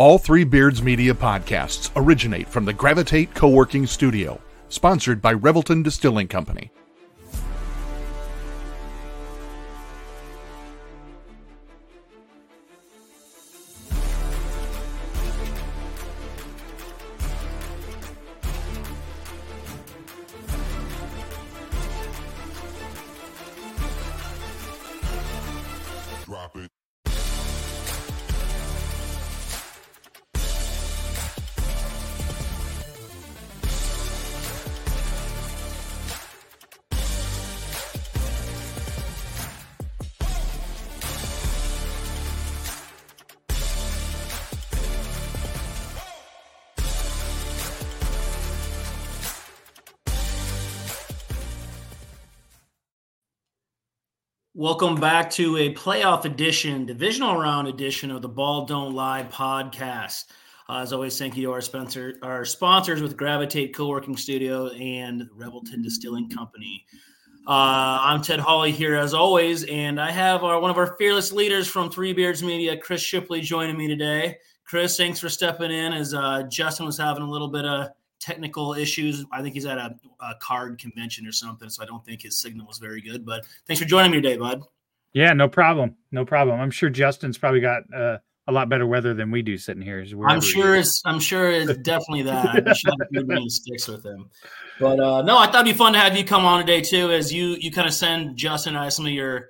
All Three Beards Media podcasts originate from the Gravitate Co working studio, sponsored by Revelton Distilling Company. Welcome back to a playoff edition, divisional round edition of the Ball Don't Lie podcast. Uh, as always, thank you to our sponsor, our sponsors with Gravitate Co-working Studio and Revelton Distilling Company. Uh, I'm Ted Hawley here as always, and I have our, one of our fearless leaders from Three Beards Media, Chris Shipley, joining me today. Chris, thanks for stepping in as uh, Justin was having a little bit of technical issues. I think he's at a, a, card convention or something, so I don't think his signal was very good. But thanks for joining me today, bud. Yeah, no problem. No problem. I'm sure Justin's probably got uh, a lot better weather than we do sitting here. I'm sure it's I'm sure it's definitely that. I should have many sticks with him. But uh, no, I thought it'd be fun to have you come on today too, as you you kind of send Justin and I some of your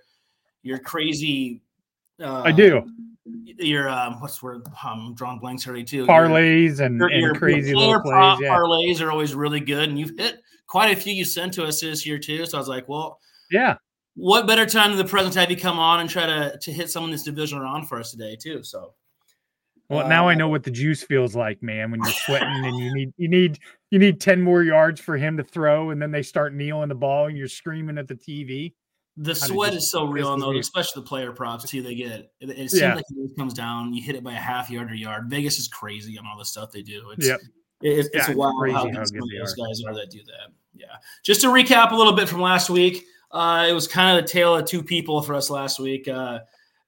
your crazy. Uh, I do your um, what's word? I'm drawing blanks already too. Parlays your, and, your, and your crazy little plays. Yeah. Parlays are always really good, and you've hit quite a few you sent to us this year too. So I was like, well, yeah. What better time than the present to have you come on and try to to hit some of this division around for us today too? So. Well, uh, now I know what the juice feels like, man. When you're sweating and you need you need you need ten more yards for him to throw, and then they start kneeling the ball, and you're screaming at the TV. The sweat is so real on those, especially the player props too. They get it. It, seems yeah. like it comes down. You hit it by a half yard or yard. Vegas is crazy on all the stuff they do. It's yep. it, it's yeah, wild how good some of those guys are that do that. Yeah. Just to recap a little bit from last week, uh, it was kind of the tale of two people for us last week. Uh,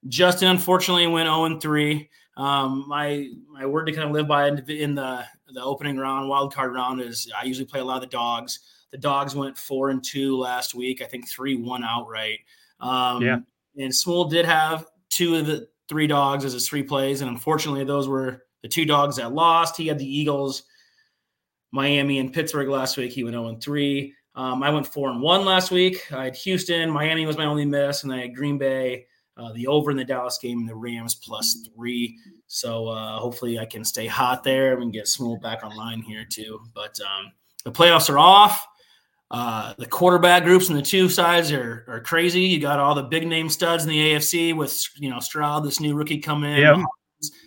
Justin unfortunately went 0 3. Um, my my word to kind of live by in, in the the opening round, wild card round is I usually play a lot of the dogs. The dogs went four and two last week. I think three one outright. Um, yeah. And Smule did have two of the three dogs as his three plays, and unfortunately, those were the two dogs that lost. He had the Eagles, Miami, and Pittsburgh last week. He went 0 and 3. Um, I went 4 and 1 last week. I had Houston, Miami was my only miss, and I had Green Bay, uh, the over in the Dallas game, and the Rams plus three. So uh, hopefully I can stay hot there and get Smule back online here too. But um, the playoffs are off. Uh, the quarterback groups and the two sides are, are crazy. You got all the big name studs in the AFC with you know Stroud, this new rookie coming in, yep.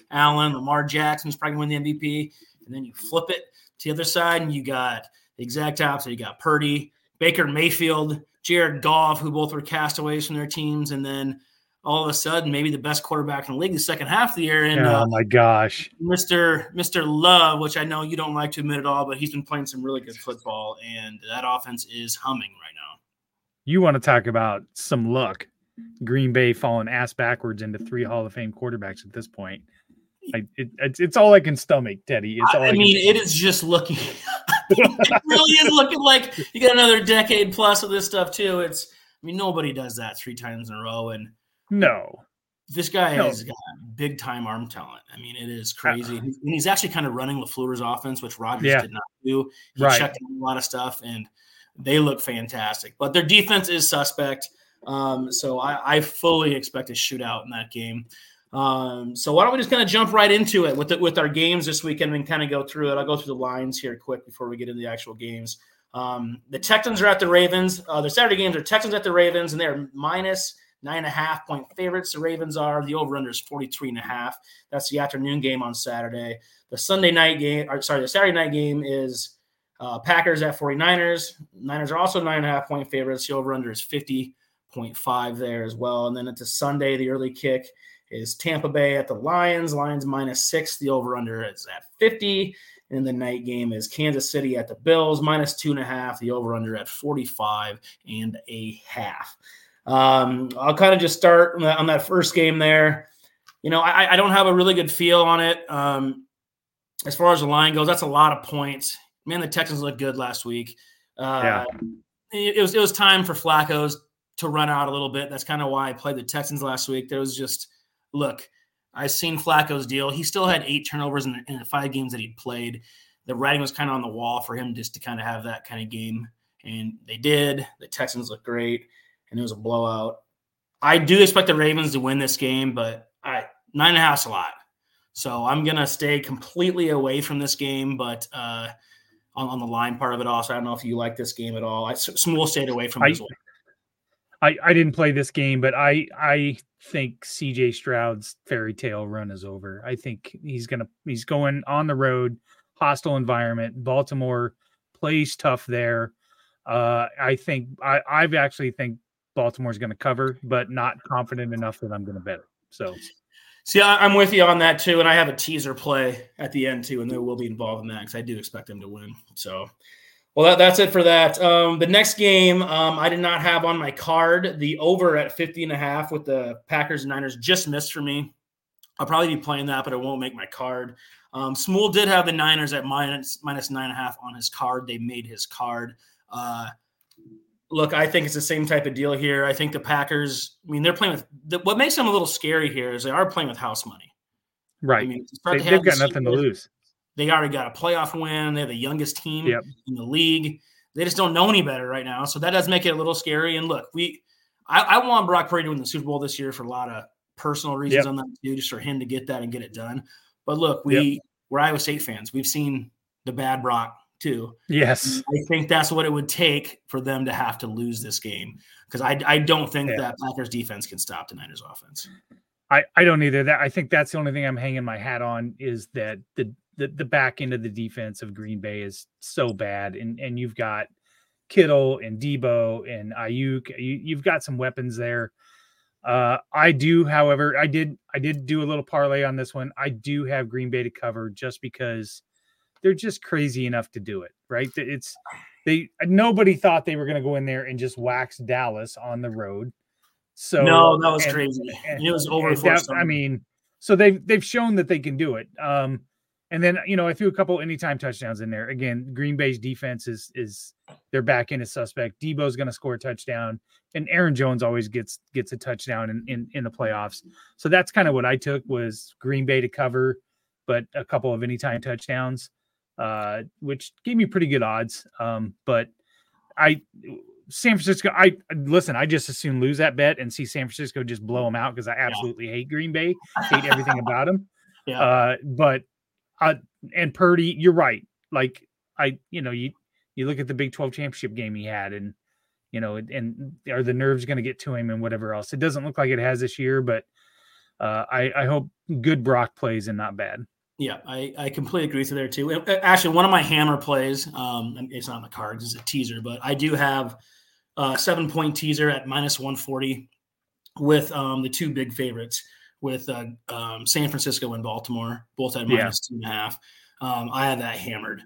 Allen, Lamar Jackson's probably win the MVP, and then you flip it to the other side and you got the exact opposite. You got Purdy, Baker Mayfield, Jared Goff, who both were castaways from their teams, and then all of a sudden maybe the best quarterback in the league the second half of the year. And oh uh, my gosh, Mr. Mr. Love, which I know you don't like to admit at all, but he's been playing some really good football, and that offense is humming right now. You want to talk about some luck? Green Bay falling ass backwards into three Hall of Fame quarterbacks at this point. I, it, it's, it's all I can stomach, Teddy. It's all I, I mean, it is just looking. it really is looking like you got another decade plus of this stuff too. It's I mean nobody does that three times in a row, and no. This guy no. has got big time arm talent. I mean, it is crazy. Uh, and he's actually kind of running LaFleur's offense, which Rodgers yeah. did not do. He right. checked a lot of stuff, and they look fantastic. But their defense is suspect. Um, so I, I, fully expect a shootout in that game. Um, so why don't we just kind of jump right into it with the, with our games this weekend and kind of go through it. I'll go through the lines here quick before we get into the actual games. Um, the Texans are at the Ravens. Uh, the Saturday games are Texans at the Ravens, and they're minus – nine and a half point favorites. The Ravens are. The over under is 43 and a half. That's the afternoon game on Saturday. The Sunday night game, or sorry, the Saturday night game is uh, Packers at 49ers. Niners are also nine and a half point favorites. The over under is 50.5 there as well. And then it's a Sunday, the early kick is Tampa Bay at the Lions. Lions minus six. The over under is at 50. And the night game is Kansas City at the Bills, minus two and a half. The over under at 45 and a half. Um, I'll kind of just start on that, on that, first game there. you know, I, I don't have a really good feel on it. Um, as far as the line goes, that's a lot of points. Man, the Texans looked good last week. Uh, yeah. It, it was it was time for Flacco's to run out a little bit. That's kind of why I played the Texans last week. There was just look, I've seen Flacco's deal. He still had eight turnovers in the, in the five games that he'd played. The writing was kind of on the wall for him just to kind of have that kind of game, and they did. The Texans looked great, and it was a blowout. I do expect the Ravens to win this game, but I nine and a half's a lot. So I'm gonna stay completely away from this game, but uh, on, on the line part of it also. I don't know if you like this game at all. I Smule stayed away from I, as well. I, I didn't play this game, but I I think CJ Stroud's fairy tale run is over. I think he's gonna he's going on the road, hostile environment. Baltimore plays tough there. Uh, I think I I've actually think Baltimore's going to cover, but not confident enough that I'm going to bet it. So See, I, am with you on that too, and I have a teaser play at the end too, and they will be involved in that because I do expect them to win. So, well, that, that's it for that. Um, the next game um, I did not have on my card. The over at 50 and a half with the Packers and Niners just missed for me. I'll probably be playing that, but it won't make my card. Um, Smule did have the Niners at minus minus nine and a half on his card. They made his card. Uh, look, I think it's the same type of deal here. I think the Packers, I mean, they're playing with the, what makes them a little scary here is they are playing with house money. Right. I mean, they, have got nothing to lose. They already got a playoff win. They're the youngest team yep. in the league. They just don't know any better right now. So that does make it a little scary. And look, we, I, I want Brock Purdy to win the Super Bowl this year for a lot of personal reasons yep. on that too, just for him to get that and get it done. But look, we, yep. we're Iowa State fans. We've seen the bad Brock too. Yes. I think that's what it would take for them to have to lose this game because I, I don't think yeah. that Packers defense can stop the Niners offense. I, I don't either. That I think that's the only thing I'm hanging my hat on is that the, the the back end of the defense of Green Bay is so bad, and and you've got Kittle and Deebo and Aiyuk. You, you've got some weapons there. Uh, I do, however, I did I did do a little parlay on this one. I do have Green Bay to cover just because they're just crazy enough to do it, right? It's they nobody thought they were going to go in there and just wax Dallas on the road. So no, that was and, crazy. And, it was over. That, I mean, so they've they've shown that they can do it. Um, and then you know I threw a couple anytime touchdowns in there. Again, Green Bay's defense is is they're back end is suspect. Deebo's going to score a touchdown, and Aaron Jones always gets gets a touchdown in in, in the playoffs. So that's kind of what I took was Green Bay to cover, but a couple of anytime touchdowns uh, which gave me pretty good odds. Um, but I, San Francisco, I listen, I just assume lose that bet and see San Francisco just blow them out because I absolutely yeah. hate Green Bay, hate everything about them. Yeah. Uh, but, uh, and Purdy, you're right. Like, I, you know, you, you look at the Big 12 championship game he had and, you know, and are the nerves going to get to him and whatever else? It doesn't look like it has this year, but uh, I, I hope good Brock plays and not bad. Yeah, I, I completely agree with you there too. Actually, one of my hammer plays, um, it's not on the cards, it's a teaser, but I do have a seven point teaser at minus 140 with um, the two big favorites with uh, um, San Francisco and Baltimore, both at minus yeah. two and a half. Um, I have that hammered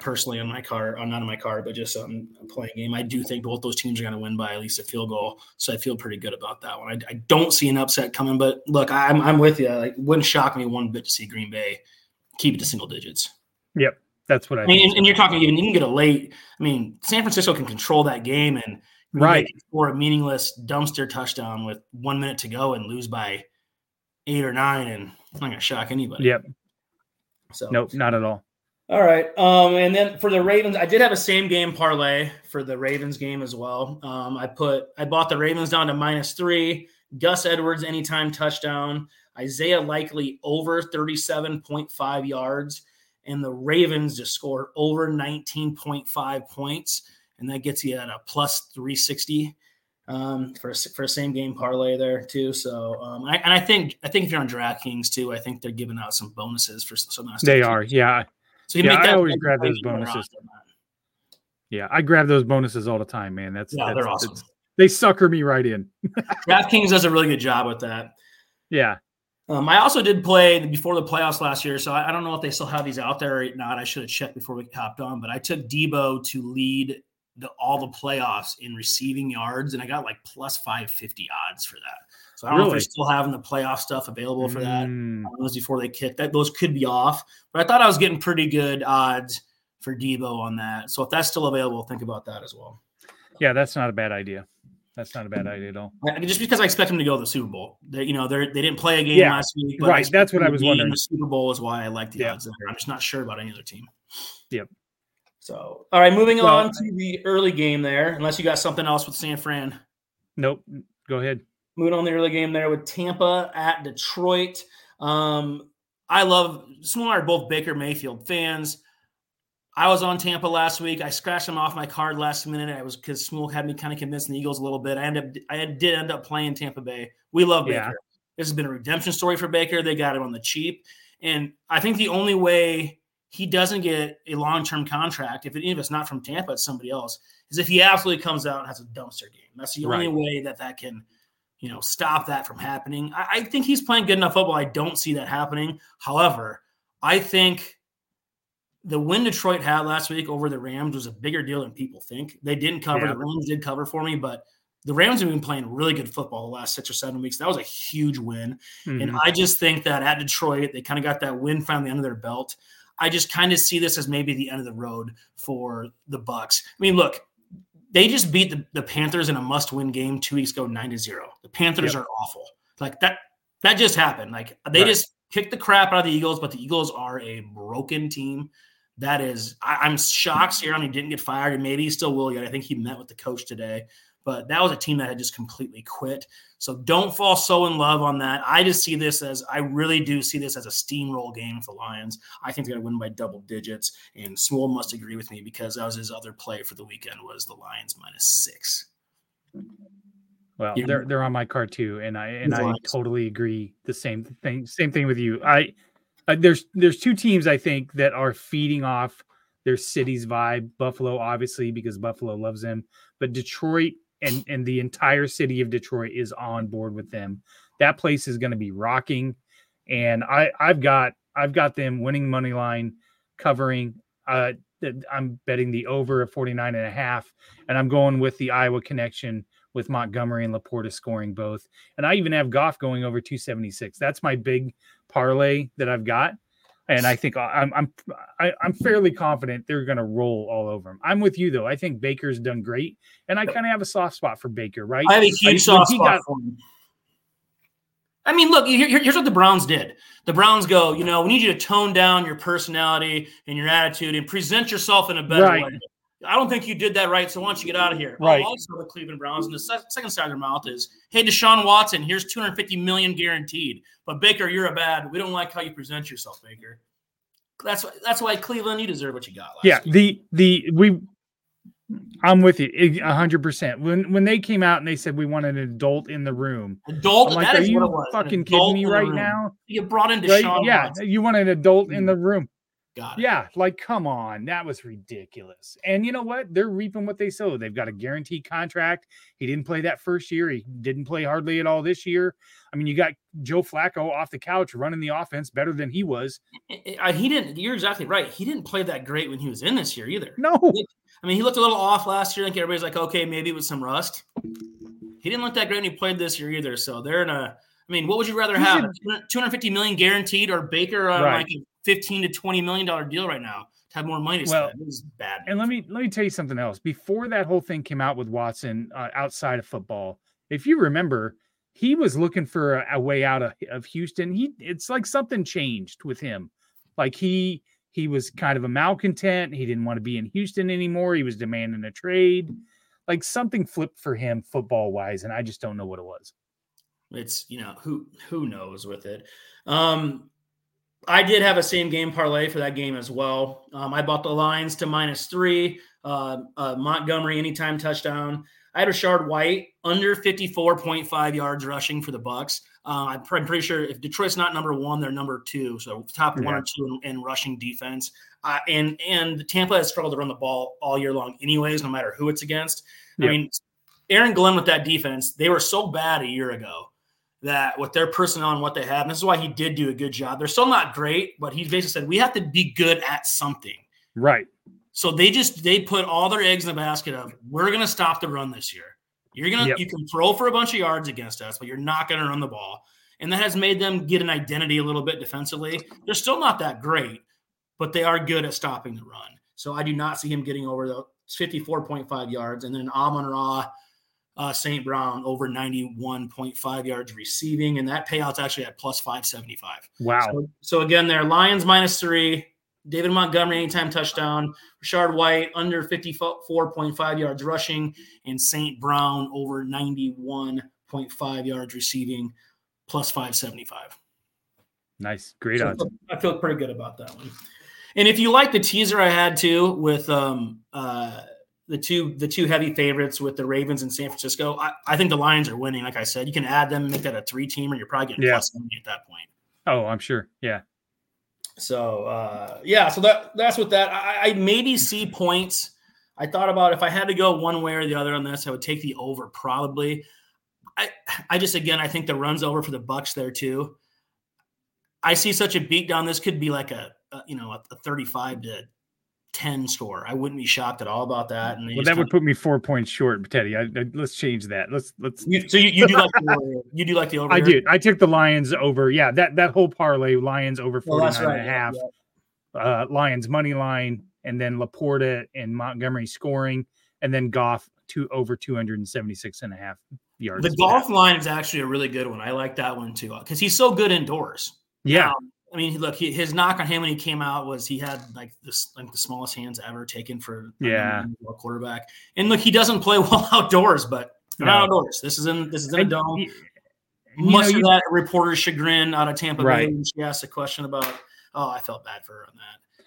personally on my card, uh, not on my car, but just a playing game. I do think both those teams are going to win by at least a field goal, so I feel pretty good about that one. I, I don't see an upset coming, but look, I'm I'm with you. Like, wouldn't shock me one bit to see Green Bay keep it to single digits. Yep, that's what I. I mean, and, and, you're talking even you can get a late. I mean, San Francisco can control that game and right for a meaningless dumpster touchdown with one minute to go and lose by eight or nine, and it's not going to shock anybody. Yep. So nope, not at all. All right. Um, and then for the Ravens, I did have a same game parlay for the Ravens game as well. Um, I put I bought the Ravens down to minus three, Gus Edwards anytime touchdown, Isaiah Likely over 37.5 yards, and the Ravens just scored over 19.5 points, and that gets you at a plus 360 um, for a, for a same game parlay there too. So, um, I, and I think I think if you're on DraftKings too, I think they're giving out some bonuses for some. They are, yeah. So you yeah, make that I always grab those bonuses. Yeah, I grab those bonuses all the time, man. That's yeah, that's, they're awesome. They sucker me right in. DraftKings does a really good job with that. Yeah. Um, I also did play before the playoffs last year, so I, I, don't know if they still have these out there or not. I should have checked before we hopped on, but I took Deebo to lead the, all the playoffs in receiving yards, and I got like plus five fifty odds for that. So I don't really? know if they're still having the playoff stuff available for that. Mm. before they kick that, those could be off. But I thought I was getting pretty good odds for Deebo on that. So if that's still available, think about that as well. Yeah, that's not a bad idea. That's not a bad idea at all. Just because I expect them to go to the Super Bowl, they, you know, they they didn't play a game yeah, last week. right, that's what I was wondering. The Super Bowl is why I like the yeah. odds there. I'm just not sure about any other team. Yep. So, all right, moving well, on to the early game there. Unless you got something else with San Fran. Nope. Go ahead. Moving on the early game there with Tampa at Detroit. Um, I love Small are both Baker Mayfield fans. I was on Tampa last week. I scratched them off my card last minute. I was because Smool had me kind of convinced the Eagles a little bit. I ended up I did end up playing Tampa Bay. We love Baker. Yeah. This has been a redemption story for Baker. They got him on the cheap, and I think the only way he doesn't get a long term contract, if, it, if it's not from Tampa, it's somebody else, is if he absolutely comes out and has a dumpster game. That's the only way that that can, you know, stop that from happening. I, I think he's playing good enough football. I don't see that happening. However, I think the win Detroit had last week over the Rams was a bigger deal than people think. They didn't cover. Yeah. The Rams did cover for me, but the Rams have been playing really good football the last six or seven weeks. That was a huge win. Mm-hmm. And I just think that at Detroit, they kind of got that win finally under their belt. I just kind of see this as maybe the end of the road for the Bucs. I mean, look, they just beat the, the Panthers in a must-win game two weeks ago, nine to zero. The Panthers yep. are awful. Like that, that just happened. Like they right. just kicked the crap out of the Eagles, but the Eagles are a broken team. That is, I, am shocked mm-hmm. Sirianni didn't get fired, and maybe he still will yet. I think he met with the coach today, but that was a team that had just completely quit. So don't fall so in love on that. I just see this as I really do see this as a steamroll game for the Lions. I think they're going to win by double digits, and Small must agree with me because that was his other play for the weekend was the Lions minus six. Well, they're they're on my card too, and I and I totally agree. The same thing, same thing with you. I uh, there's there's two teams I think that are feeding off their city's vibe. Buffalo, obviously, because Buffalo loves them, but Detroit and and the entire city of Detroit is on board with them. That place is going to be rocking, and I I've got I've got them winning money line, covering. Uh, I'm betting the over of 49 and a half, and I'm going with the Iowa connection with Montgomery and LaPorta scoring both. And I even have Goff going over 276. That's my big parlay that I've got. And I think uh, I'm I'm I, am i am fairly confident they're going to roll all over him. I'm with you though. I think Baker's done great, and I kind of have a soft spot for Baker. Right? I have a huge soft spot got, for him. I mean, look, here, here's what the Browns did. The Browns go, you know, we need you to tone down your personality and your attitude and present yourself in a better right. way. I don't think you did that right. So why don't you get out of here? Right. Also, the Cleveland Browns and the second side of their mouth is, "Hey, Deshaun Watson, here's 250 million guaranteed, but Baker, you're a bad. We don't like how you present yourself, Baker. That's that's why Cleveland, you deserve what you got. yeah. The the we. I'm with you, hundred percent. When when they came out and they said we want an adult in the room, adult. I'm like, are you fucking kidding me right now? You brought in Deshaun. Right? Yeah, Watson. you want an adult in the room. Yeah, like come on, that was ridiculous. And you know what? They're reaping what they sow. They've got a guaranteed contract. He didn't play that first year. He didn't play hardly at all this year. I mean, you got Joe Flacco off the couch running the offense better than he was. He didn't. You're exactly right. He didn't play that great when he was in this year either. No. I mean, he looked a little off last year. I think everybody's like, okay, maybe with some rust. He didn't look that great when he played this year either. So they're in a. I mean, what would you rather have? 250 million guaranteed or Baker on right. like 15 to 20 million dollar deal right now to have more money to well, spend. It was bad. And let me let me tell you something else. Before that whole thing came out with Watson uh, outside of football, if you remember, he was looking for a, a way out of, of Houston. He it's like something changed with him. Like he he was kind of a malcontent. He didn't want to be in Houston anymore. He was demanding a trade. Like something flipped for him football wise, and I just don't know what it was. It's you know who who knows with it. Um, I did have a same game parlay for that game as well. Um, I bought the lines to minus three, uh, uh, Montgomery anytime touchdown. I had Rachaad White under 54.5 yards rushing for the Bucs. Uh, I'm pretty sure if Detroit's not number one, they're number two. So top yeah. one or two in, in rushing defense. Uh, and and the Tampa has struggled to run the ball all year long, anyways, no matter who it's against. Yeah. I mean, Aaron Glenn with that defense, they were so bad a year ago that with their personnel and what they have, and this is why he did do a good job. They're still not great, but he basically said we have to be good at something. Right. So they just they put all their eggs in the basket of we're going to stop the run this year. You're gonna yep. you can throw for a bunch of yards against us, but you're not gonna run the ball. And that has made them get an identity a little bit defensively. They're still not that great, but they are good at stopping the run. So I do not see him getting over the 54.5 yards. And then Amon Ra, uh, St. Brown over 91.5 yards receiving. And that payout's actually at plus 575. Wow. So, so again, there, Lions minus three, David Montgomery, anytime touchdown. Rachaad White, under 54.5 yards rushing. And St. Brown, over 91.5 yards receiving, plus 575. Nice. Great so odds. I feel pretty good about that one. And if you like the teaser I had too with um, uh, the two the two heavy favorites with the Ravens and San Francisco, I, I, think the Lions are winning. Like I said, you can add them and make that a three teamer. You're probably getting yeah. plus money at that point. Oh, I'm sure. Yeah. So uh, yeah, so that that's what that I, I maybe see points. I thought about if I had to go one way or the other on this, I would take the over probably. I I just again I think the runs over for the Bucs there too. I see such a beat down. This could be like a, a you know a, a, 35 to 10 score. I wouldn't be shocked at all about that. And well, that would put me four points short, Teddy. I, I, let's change that. Let's let's. You, so you, you do like the, you do like the over? I did. I took the Lions over. Yeah, that that whole parlay Lions over 49 well, right. and a half. Yeah. Uh, Lions money line, and then Laporta and Montgomery scoring, and then Goff two over 276 and a half yards. The Goff line is actually a really good one. I like that one too because he's so good indoors. Yeah. Um, I mean, look, he, his knock on him when he came out was he had like this, like the smallest hands ever taken for yeah a quarterback. And look, he doesn't play well outdoors, but no. not outdoors. This is in this is in a dome. He, Much know, of that reporter's chagrin out of Tampa right. Bay. She asked a question about, oh, I felt bad for her on that.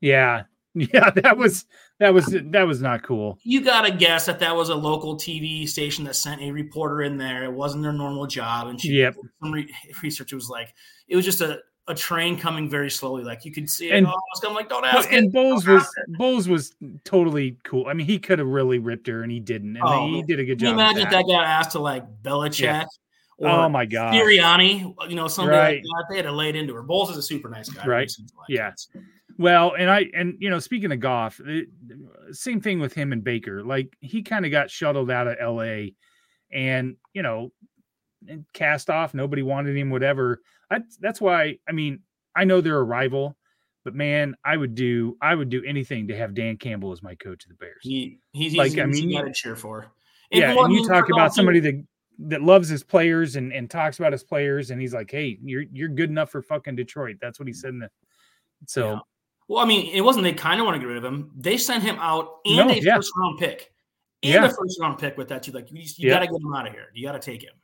Yeah, yeah, that was that was that was not cool. You got to guess that that was a local TV station that sent a reporter in there. It wasn't their normal job, and she yep. some re- research was like it was just a a train coming very slowly. Like you could see it. And, oh, I'm like, don't ask. And Bowles was Bowles was totally cool. I mean, he could have really ripped her, and he didn't. And oh, he did a good job. imagine that. that got asked to like Belichick. Yeah. oh my god, Sirianni, you know, somebody right. like that. They had to lay it into her. Bowles is a super nice guy. Right. Like yeah. Well, and I and you know, speaking of Goff, it, same thing with him and Baker. Like he kind of got shuttled out of L.A. and you know, cast off. Nobody wanted him. Whatever I, that's why I mean I know they're a rival, but man, I would do I would do anything to have Dan Campbell as my coach of the Bears. He, he's like he's, I mean, you got to cheer for. And yeah, and you talk about somebody that that loves his players and, and talks about his players, and he's like, "Hey, you're you're good enough for fucking Detroit." That's what he said. In the, so, yeah. well, I mean, it wasn't they kind of want to get rid of him. They sent him out and no, a yeah. first round pick, and yeah. a first round pick with that too. Like, you, you got to get him out of here. You got to take him.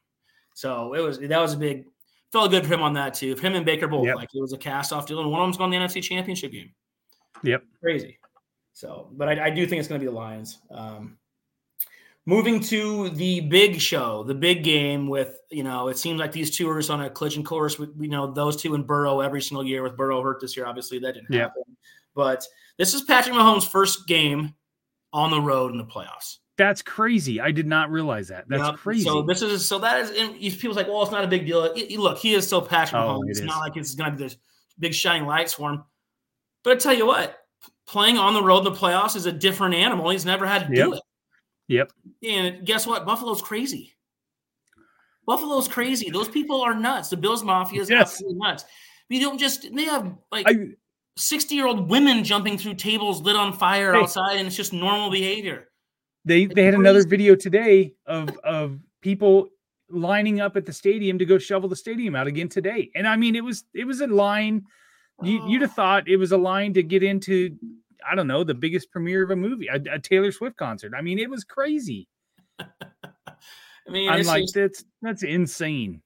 So it was that was a big felt good for him on that too. Him and Baker both yep. like it was a cast off deal, and one of them's going to the NFC Championship game. Yep, crazy. So, but I, I do think it's going to be the Lions. Um, moving to the big show, the big game with you know, it seems like these two are just on a collision course. We, we know those two and Burrow every single year. With Burrow hurt this year, obviously that didn't happen. But this is Patrick Mahomes' first game on the road in the playoffs. That's crazy. I did not realize that. That's crazy. So this is so that is people's like, well, it's not a big deal. It, look, he is so passionate. Oh, it's not like it's going to be this big shining lights for him. But I tell you what, playing on the road in the playoffs is a different animal. He's never had to yep. do it. Yep. And guess what? Buffalo's crazy. Buffalo's crazy. Those people are nuts. The Bills Mafia is yes. absolutely nuts. You don't just they have like 60 year old women jumping through tables lit on fire hey. outside, and it's just normal behavior. They they had another video today of of people lining up at the stadium to go shovel the stadium out again today. And I mean, it was it was a line. You, you'd have thought it was a line to get into. I don't know the biggest premiere of a movie, a, a Taylor Swift concert. I mean, it was crazy. I mean, I'm like just, that's that's insane.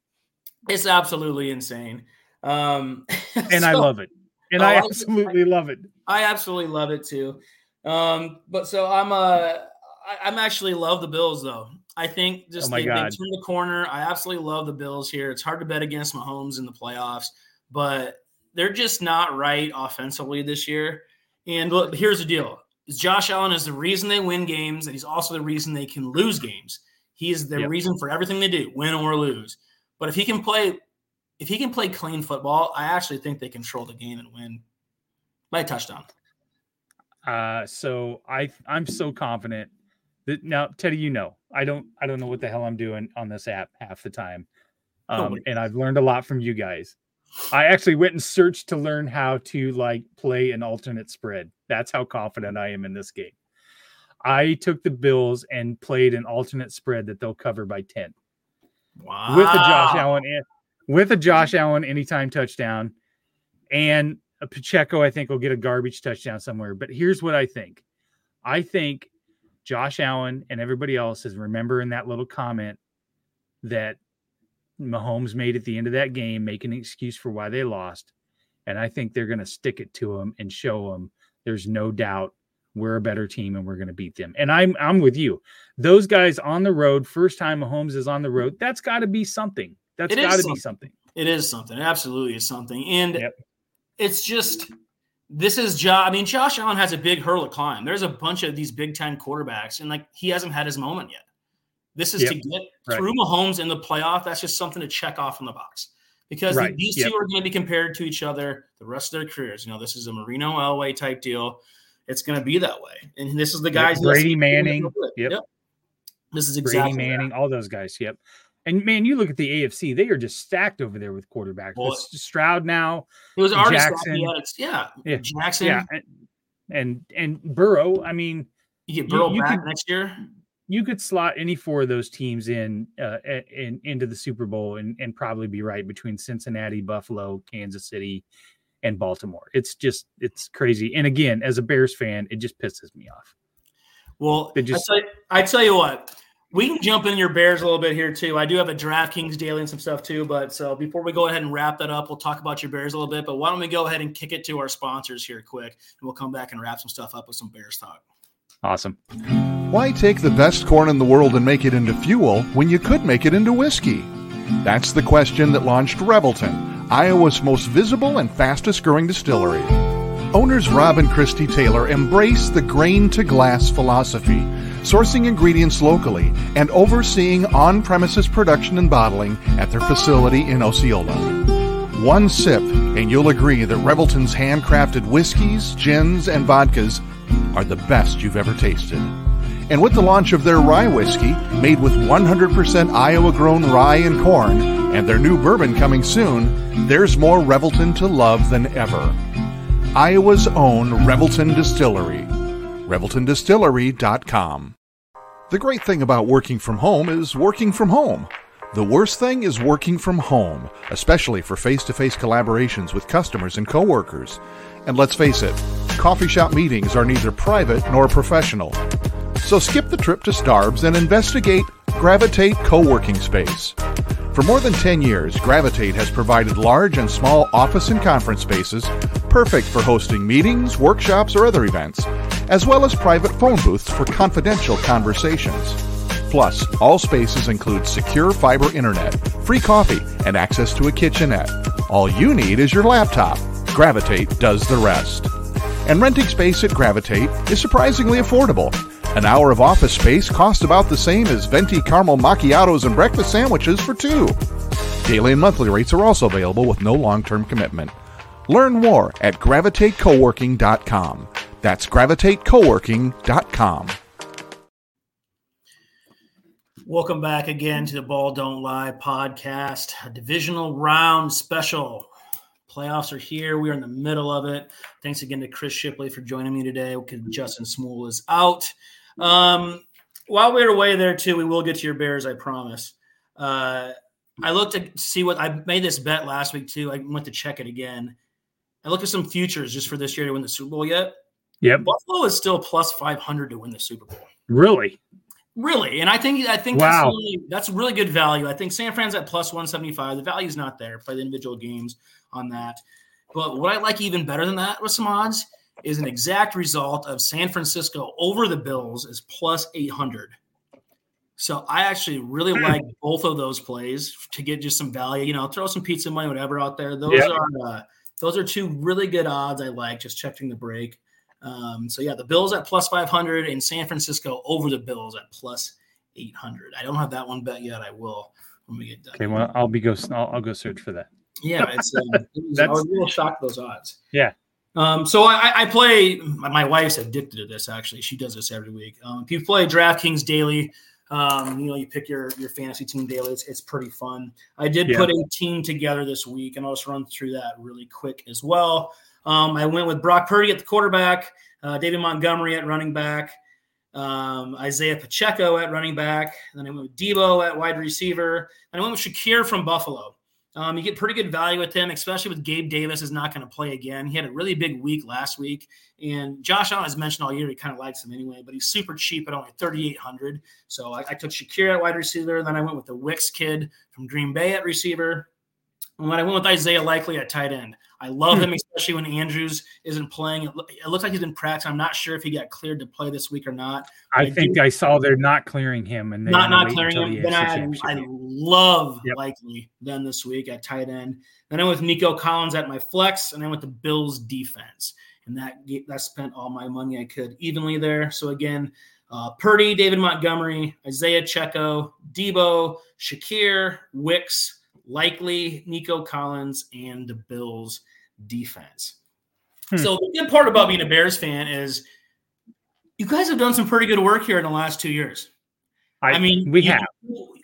It's absolutely insane. Um, and so, I love it. And oh, I absolutely I, love it. I absolutely love it too. Um, but so I'm uh I, am actually love the Bills though. I think just oh they, they turned the corner. I absolutely love the Bills here. It's hard to bet against Mahomes in the playoffs, but they're just not right offensively this year. And look, here's the deal: Josh Allen is the reason they win games, and he's also the reason they can lose games. He is the yep. reason for everything they do, win or lose. But if he can play, if he can play clean football, I actually think they control the game and win by a touchdown. Uh, so I I'm so confident now, Teddy, you know, I don't I don't know what the hell I'm doing on this app half the time. Um, oh, and I've learned a lot from you guys. I actually went and searched to learn how to like play an alternate spread. That's how confident I am in this game. I took the Bills and played an alternate spread that they'll cover by 10. Wow. With a Josh Allen with a Josh Allen anytime touchdown and a Pacheco I think will get a garbage touchdown somewhere. But here's what I think. I think Josh Allen and everybody else is remembering that little comment that Mahomes made at the end of that game, making an excuse for why they lost. And I think they're going to stick it to them and show them there's no doubt we're a better team and we're going to beat them. And I'm I'm with you. Those guys on the road, first time Mahomes is on the road, that's got to be something. That's got to be something. It is something. It absolutely is something. And yep. it's just this is Josh. I mean, Josh Allen has a big hurdle to climb. There's a bunch of these Big Ten quarterbacks, and like he hasn't had his moment yet. This is yep. to get right. through Mahomes in the playoff. That's just something to check off in the box because right. these yep. two are going to be compared to each other the rest of their careers. You know, this is a Marino Elway type deal. It's going to be that way. And this is the guys. Yep. Brady Manning. Yep. yep. This is exactly Brady Manning. That. All those guys. Yep. And man, you look at the AFC; they are just stacked over there with quarterbacks. Well, Stroud now. It was already Jackson. Yeah, yeah, Jackson. Yeah, and, and and Burrow. I mean, you get Burrow you, you back could, next year. You could slot any four of those teams in uh, in into the Super Bowl and and probably be right between Cincinnati, Buffalo, Kansas City, and Baltimore. It's just it's crazy. And again, as a Bears fan, it just pisses me off. Well, just, I, tell you, I tell you what, we can jump in your Bears a little bit here too. I do have a DraftKings daily and some stuff too. But so before we go ahead and wrap that up, we'll talk about your Bears a little bit. But why don't we go ahead and kick it to our sponsors here quick, and we'll come back and wrap some stuff up with some Bears talk. Awesome. Why take the best corn in the world and make it into fuel when you could make it into whiskey? That's the question that launched Revelton, Iowa's most visible and fastest growing distillery. Owners Rob and Christy Taylor embrace the grain to glass philosophy sourcing ingredients locally, and overseeing on premises production and bottling at their facility in Osceola. One sip, and you'll agree that Revelton's handcrafted whiskeys, gins, and vodkas are the best you've ever tasted. And with the launch of their rye whiskey, made with 100% Iowa grown rye and corn, and their new bourbon coming soon, there's more Revelton to love than ever. Iowa's own Revelton Distillery. ReveltonDistillery.com. The great thing about working from home is working from home. The worst thing is working from home, especially for face to face collaborations with customers and coworkers. And let's face it, coffee shop meetings are neither private nor professional. So skip the trip to Starbs and investigate Gravitate Co working Space. For more than 10 years, Gravitate has provided large and small office and conference spaces perfect for hosting meetings, workshops, or other events as well as private phone booths for confidential conversations. Plus, all spaces include secure fiber internet, free coffee, and access to a kitchenette. All you need is your laptop. Gravitate does the rest. And renting space at Gravitate is surprisingly affordable. An hour of office space costs about the same as venti caramel macchiatos and breakfast sandwiches for two. Daily and monthly rates are also available with no long term commitment. Learn more at gravitatecoworking.com. That's gravitatecoworking.com. Welcome back again to the Ball Don't Lie podcast, a divisional round special. Playoffs are here. We are in the middle of it. Thanks again to Chris Shipley for joining me today Justin Smool is out. Um, while we're away there, too, we will get to your Bears, I promise. Uh, I looked to see what I made this bet last week, too. I went to check it again. I looked at some futures just for this year to win the Super Bowl yet. Yep. Buffalo is still plus 500 to win the Super Bowl. Really? Really. And I think I think wow. that's really that's really good value. I think San Fran's at plus 175. The value's not there. Play the individual games on that. But what I like even better than that with some odds is an exact result of San Francisco over the Bills is plus 800. So I actually really hmm. like both of those plays to get just some value. You know, throw some pizza money, whatever out there. Those yep. are uh, those are two really good odds I like. Just checking the break. Um, so yeah, the Bills at plus 500 and San Francisco over the Bills at plus 800. I don't have that one bet yet. I will when we get done. Okay, well, I'll be go. I'll, I'll go search for that. Yeah, it's. Um, was, I was a little shocked those odds. Yeah, Um, so I, I, play. My wife's addicted to this. Actually, she does this every week. Um, if you play DraftKings daily, um, you know you pick your your fantasy team daily. It's, it's pretty fun. I did yeah. put a team together this week, and I'll just run through that really quick as well. Um, I went with Brock Purdy at the quarterback, uh, David Montgomery at running back, um, Isaiah Pacheco at running back. Then I went with Deebo at wide receiver. And I went with Shakir from Buffalo. Um, you get pretty good value with him, especially with Gabe Davis is not going to play again. He had a really big week last week, and Josh Allen has mentioned all year he kind of likes him anyway, but he's super cheap at only thirty eight hundred. So I, I, took Shakir at wide receiver, then I went with the Wicks kid from Green Bay at receiver, and then I went with Isaiah Likely at tight end. I love hmm. him, especially when Andrews isn't playing. It, it, looks like he's in practice. I'm not sure if he got cleared to play this week or not. I, I think do, I saw they're not clearing him, and not not clearing him. Then I, I love yep. likely then this week at tight end. Then I went with Nico Collins at my flex, and then with the Bills defense, and that that spent all my money I could evenly there. So again. Uh, Purdy, David Montgomery, Isaiah Checo, Deebo, Shakir, Wicks, likely Nico Collins and the Bills defense. Hmm. So the good part about being a Bears fan is you guys have done some pretty good work here in the last two years. I, I mean, we you, have.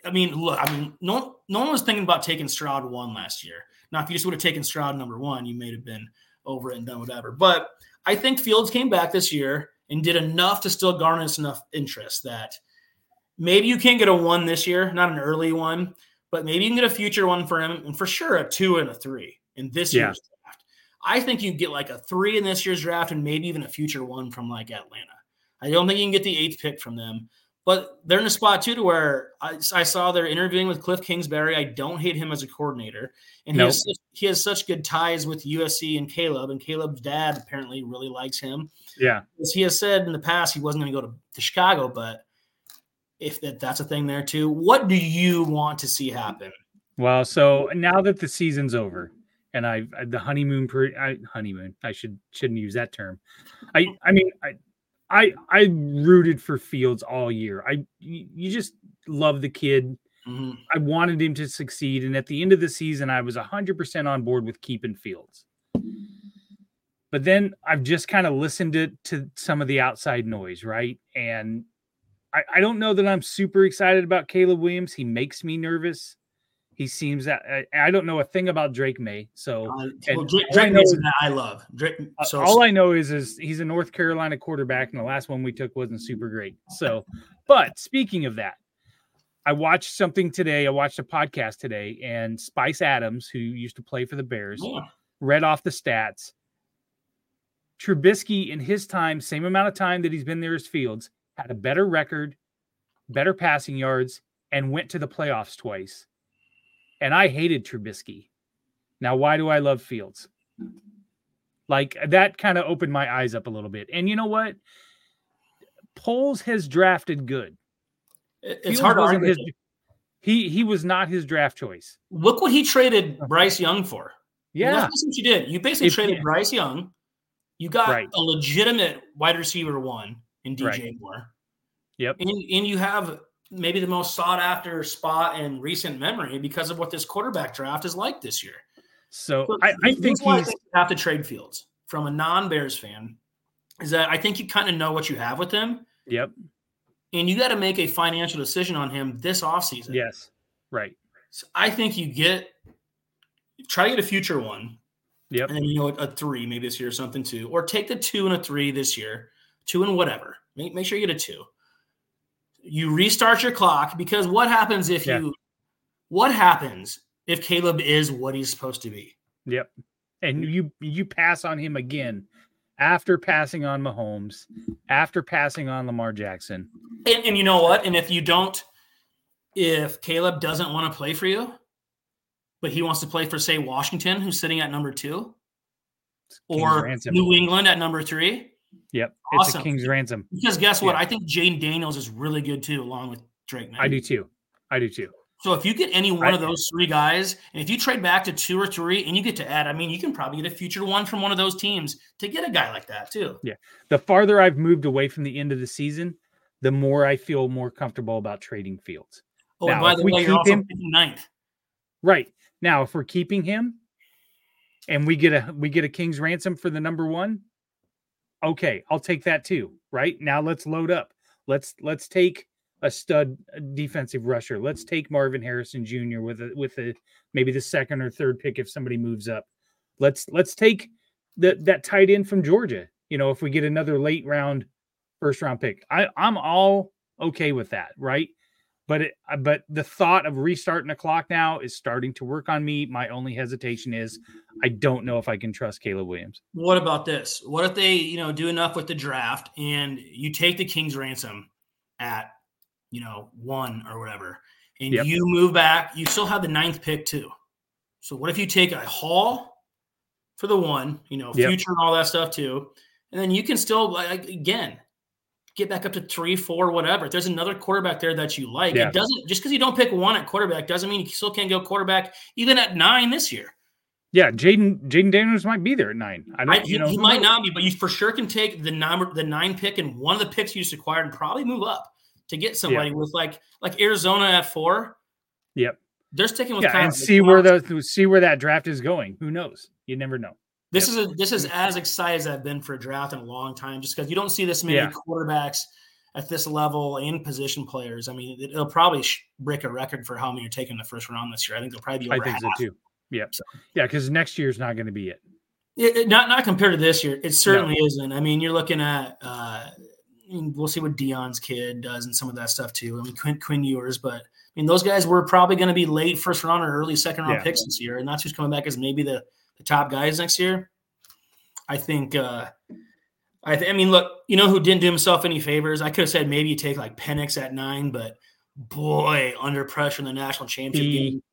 I mean, look, I mean, no, no one was thinking about taking Stroud one last year. Now, if you just would have taken Stroud number one, you may have been over it and done whatever. But I think Fields came back this year and did enough to still garner enough interest that maybe you can't get a one this year, not an early one, but maybe you can get a future one for him, and for sure a two and a three in this yeah. year's draft. I think you get like a three in this year's draft, and maybe even a future one from like Atlanta. I don't think you can get the eighth pick from them, but they're in a spot too to where I, I saw they're interviewing with Cliff Kingsbury. I don't hate him as a coordinator, and nope. he, has such, he has such good ties with USC and Caleb, and Caleb's dad apparently really likes him. Yeah, as he has said in the past, he wasn't going to go to, to Chicago, but if that, that's a thing there too. What do you want to see happen? Well, so now that the season's over, and I the honeymoon per I, honeymoon I should shouldn't use that term. I I mean I I I rooted for Fields all year. I you just love the kid. Mm-hmm. I wanted him to succeed, and at the end of the season, I was hundred percent on board with keeping Fields. But then I've just kind of listened to to some of the outside noise, right? And I, I don't know that I'm super excited about Caleb Williams. He makes me nervous. He seems that I, I don't know a thing about Drake Maye. So uh, well, Drake, Drake I, is, I love. Drake, uh, so, all I know is is he's a North Carolina quarterback, and the last one we took wasn't super great. So, but speaking of that, I watched something today. I watched a podcast today, and Spice Adams, who used to play for the Bears, yeah. read off the stats. Trubisky in his time, same amount of time that he's been there as Fields, had a better record, better passing yards, and went to the playoffs twice. And I hated Trubisky. Now, why do I love Fields? Like that kind of opened my eyes up a little bit. And you know what? Poles has drafted good. It's Fields hard to argue. His, he he was not his draft choice. Look what he traded uh-huh. Bryce Young for. Yeah, that's what you did. You basically if, traded yeah. Bryce Young. You got right. a legitimate wide receiver one in DJ right. Moore. Yep. And, and you have maybe the most sought after spot in recent memory because of what this quarterback draft is like this year. So, so I, I think he's have to trade Fields from a non Bears fan is that I think you kind of know what you have with him. Yep. And you got to make a financial decision on him this offseason. Yes. Right. So I think you get try to get a future one. Yep. And then you know a, a three maybe this year or something too. Or take the two and a three this year two and whatever. Make, make sure you get a two. You restart your clock because what happens if yeah. you what happens if Caleb is what he's supposed to be? Yep. And you you pass on him again after passing on Mahomes, after passing on Lamar Jackson. And, and you know what? And if you don't, if Caleb doesn't want to play for you, but he wants to play for, say, Washington, who's sitting at number two, or New England at number three, Yep. It's a King's ransom. Because guess what? Yeah. I think Jayden Daniels is really good too, along with Drake. I do too. I do too. So if you get any one I, of those three guys, and if you trade back to two or three, and you get to add, I mean, you can probably get a future one from one of those teams to get a guy like that too. Yeah. The farther I've moved away from the end of the season, the more I feel more comfortable about trading Fields. Oh, now, by the way, you're also him, ninth. Right. Now, if we're keeping him, and we get a we get a king's ransom for the number one, okay, I'll take that too. Right now, let's load up. Let's let's take a stud defensive rusher. Let's take Marvin Harrison Jr. with a with a maybe the second or third pick if somebody moves up. Let's let's take that that tight end from Georgia. You know, if we get another late round first round pick, I I'm all okay with that, right? But it, uh, but the thought of restarting the clock now is starting to work on me. My only hesitation is I don't know if I can trust Caleb Williams. What about this? What if they, you know, do enough with the draft and you take the King's ransom at, you know, one or whatever, and yep. you move back, you still have the ninth pick too. So what if you take a Hall for the one, you know, yep. future and all that stuff too, and then you can still like again get back up to three, four, whatever. If there's another quarterback there that you like, yeah. it doesn't just because you don't pick one at quarterback doesn't mean you still can't go quarterback even at nine this year. Yeah, Jayden Jayden Daniels might be there at nine. I don't, I, you know, he might not be, but you for sure can take the number the nine pick and one of the picks you just acquired and probably move up to get somebody yeah. with like like Arizona at four. Yep. They're sticking with yeah, and see where the see where that draft is going. Who knows? You never know. This yep. is a, this is as excited as I've been for a draft in a long time, just because you don't see this many yeah. quarterbacks at this level and position players. I mean, it, will probably break a record for how many are taking the first round this year. I think they'll probably be I think half. so too. Yeah, so. yeah, because next year's not going to be it. It, it. Not not compared to this year. It certainly no. isn't. I mean, you're looking at. Uh, I mean, we'll see what Deion's kid does and some of that stuff too. I mean, Quinn, Quinn Ewers, but I mean, those guys were probably going to be late first round or early second round yeah. picks this year, and that's who's coming back as maybe the the top guys next year. I think. Uh, I, th- I mean, look, you know who didn't do himself any favors? I could have said maybe you take like Penix at nine, but boy, under pressure in the national championship he, game,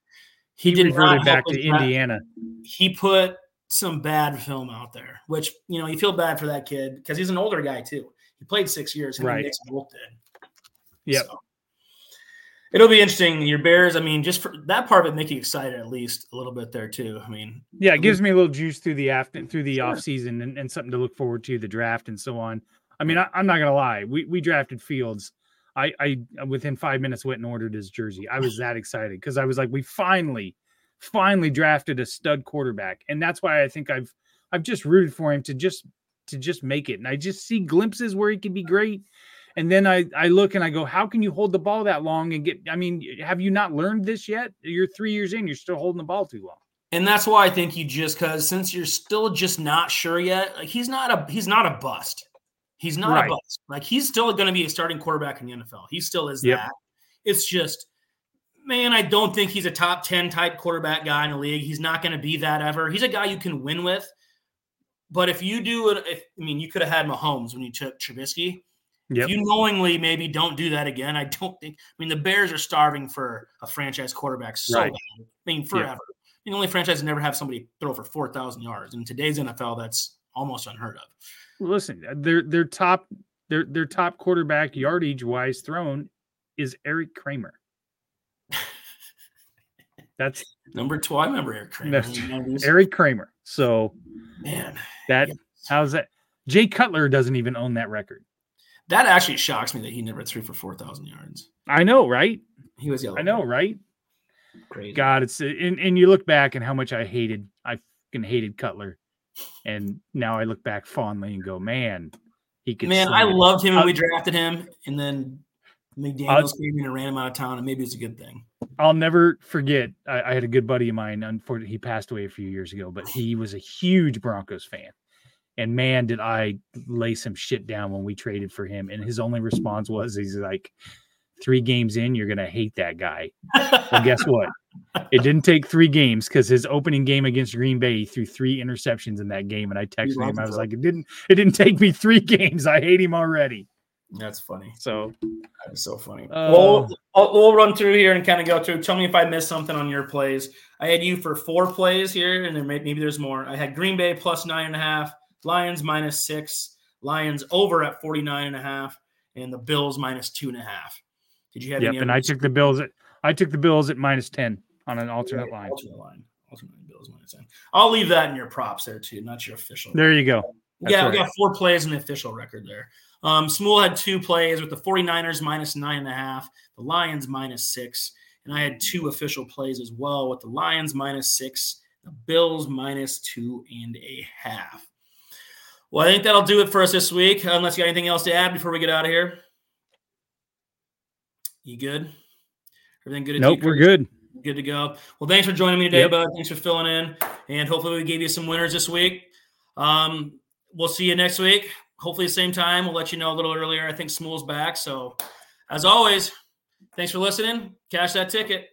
he, he did reverted back to Indiana. He put some bad film out there, which you know you feel bad for that kid because he's an older guy too. He played six years, right? Both did. Yep. So, it'll be interesting. Your Bears, I mean, just for that part of it, make you excited at least a little bit there too. I mean, yeah, it gives me a little juice through the after through the sure. off season and, and, something to look forward to the draft and so on. I mean, I, am not gonna lie, we we drafted Fields. I I within five minutes went and ordered his jersey. I was that excited because I was like, we finally, finally drafted a stud quarterback, and that's why I think I've I've just rooted for him to just to just make it, and I just see glimpses where he can be great and then I, I look and I go, how can you hold the ball that long and get? I mean, have you not learned this yet? You're three years in, you're still holding the ball too long. And that's why I think you just because since you're still just not sure yet, like he's not a he's not a bust. He's not right. a bust. Like he's still going to be a starting quarterback in the NFL. He still is yep. that. It's just, man, I don't think he's a top 10 type quarterback guy in the league. He's not going to be that ever. He's a guy you can win with. But if you do it, if, I mean, you could have had Mahomes when you took Trubisky. Yep. If you knowingly maybe don't do that again, I don't think. I mean, the Bears are starving for a franchise quarterback so right. I mean, forever. Yep. I mean, the only franchise to never have somebody throw for four thousand yards. In today's NFL, that's almost unheard of. Listen, uh, their their top their their top quarterback yardage wise thrown is Erik Kramer. That's number two. I remember Erik Kramer. Erik Kramer. So, man, that yes. how's that? Jay Cutler doesn't even own that record. That actually shocks me that he never threw for four thousand yards. I know, right? He was yellow. I know, right? Crazy. God, it's and, and you look back and how much I hated, I fucking hated Cutler, and now I look back fondly and go, man, he could. Man, I loved him when we uh, drafted him, and then McDaniels uh, came in and ran him out of town, and maybe it's a good thing. I'll never forget. I, I had a good buddy of mine. Unfortunately, he passed away a few years ago, but he was a huge Broncos fan. And man, did I lay some shit down when we traded for him. And his only response was, he's like, three games in, you're going to hate that guy. well, guess what? It didn't take three games because his opening game against Green Bay he threw three interceptions in that game. And I texted him, I was like, it didn't, it didn't take me three games. I hate him already. That's funny. So that's so funny. Uh, we'll, we'll run through here and kind of go through. Tell me if I missed something on your plays. I had you for four plays here, and then maybe there's more. I had Green Bay plus nine and a half. Lions minus six, Lions over at 49 and a half, and the Bills minus two and a half. Did you have yep, and I took the Bills at I took the Bills at minus 10 on an alternate right, line. Alternate line. Alternate Bills minus 10. I'll leave that in your props there too, not your official. There you go. That's yeah, right. we got four plays in the official record there. Um, Smool had two plays with the 49ers minus nine and a half, the Lions minus six, and I had two official plays as well with the Lions minus six The Bills minus two and a half. Well, I think that'll do it for us this week. Unless you got anything else to add before we get out of here. You good? Everything good? Nope, we're good. Good to go. Well, thanks for joining me today, yep. bud. Thanks for filling in, and hopefully we gave you some winners this week. Um, we'll see you next week. Hopefully, the same time. We'll let you know a little earlier. I think Smool's back. So, as always, thanks for listening. Cash that ticket.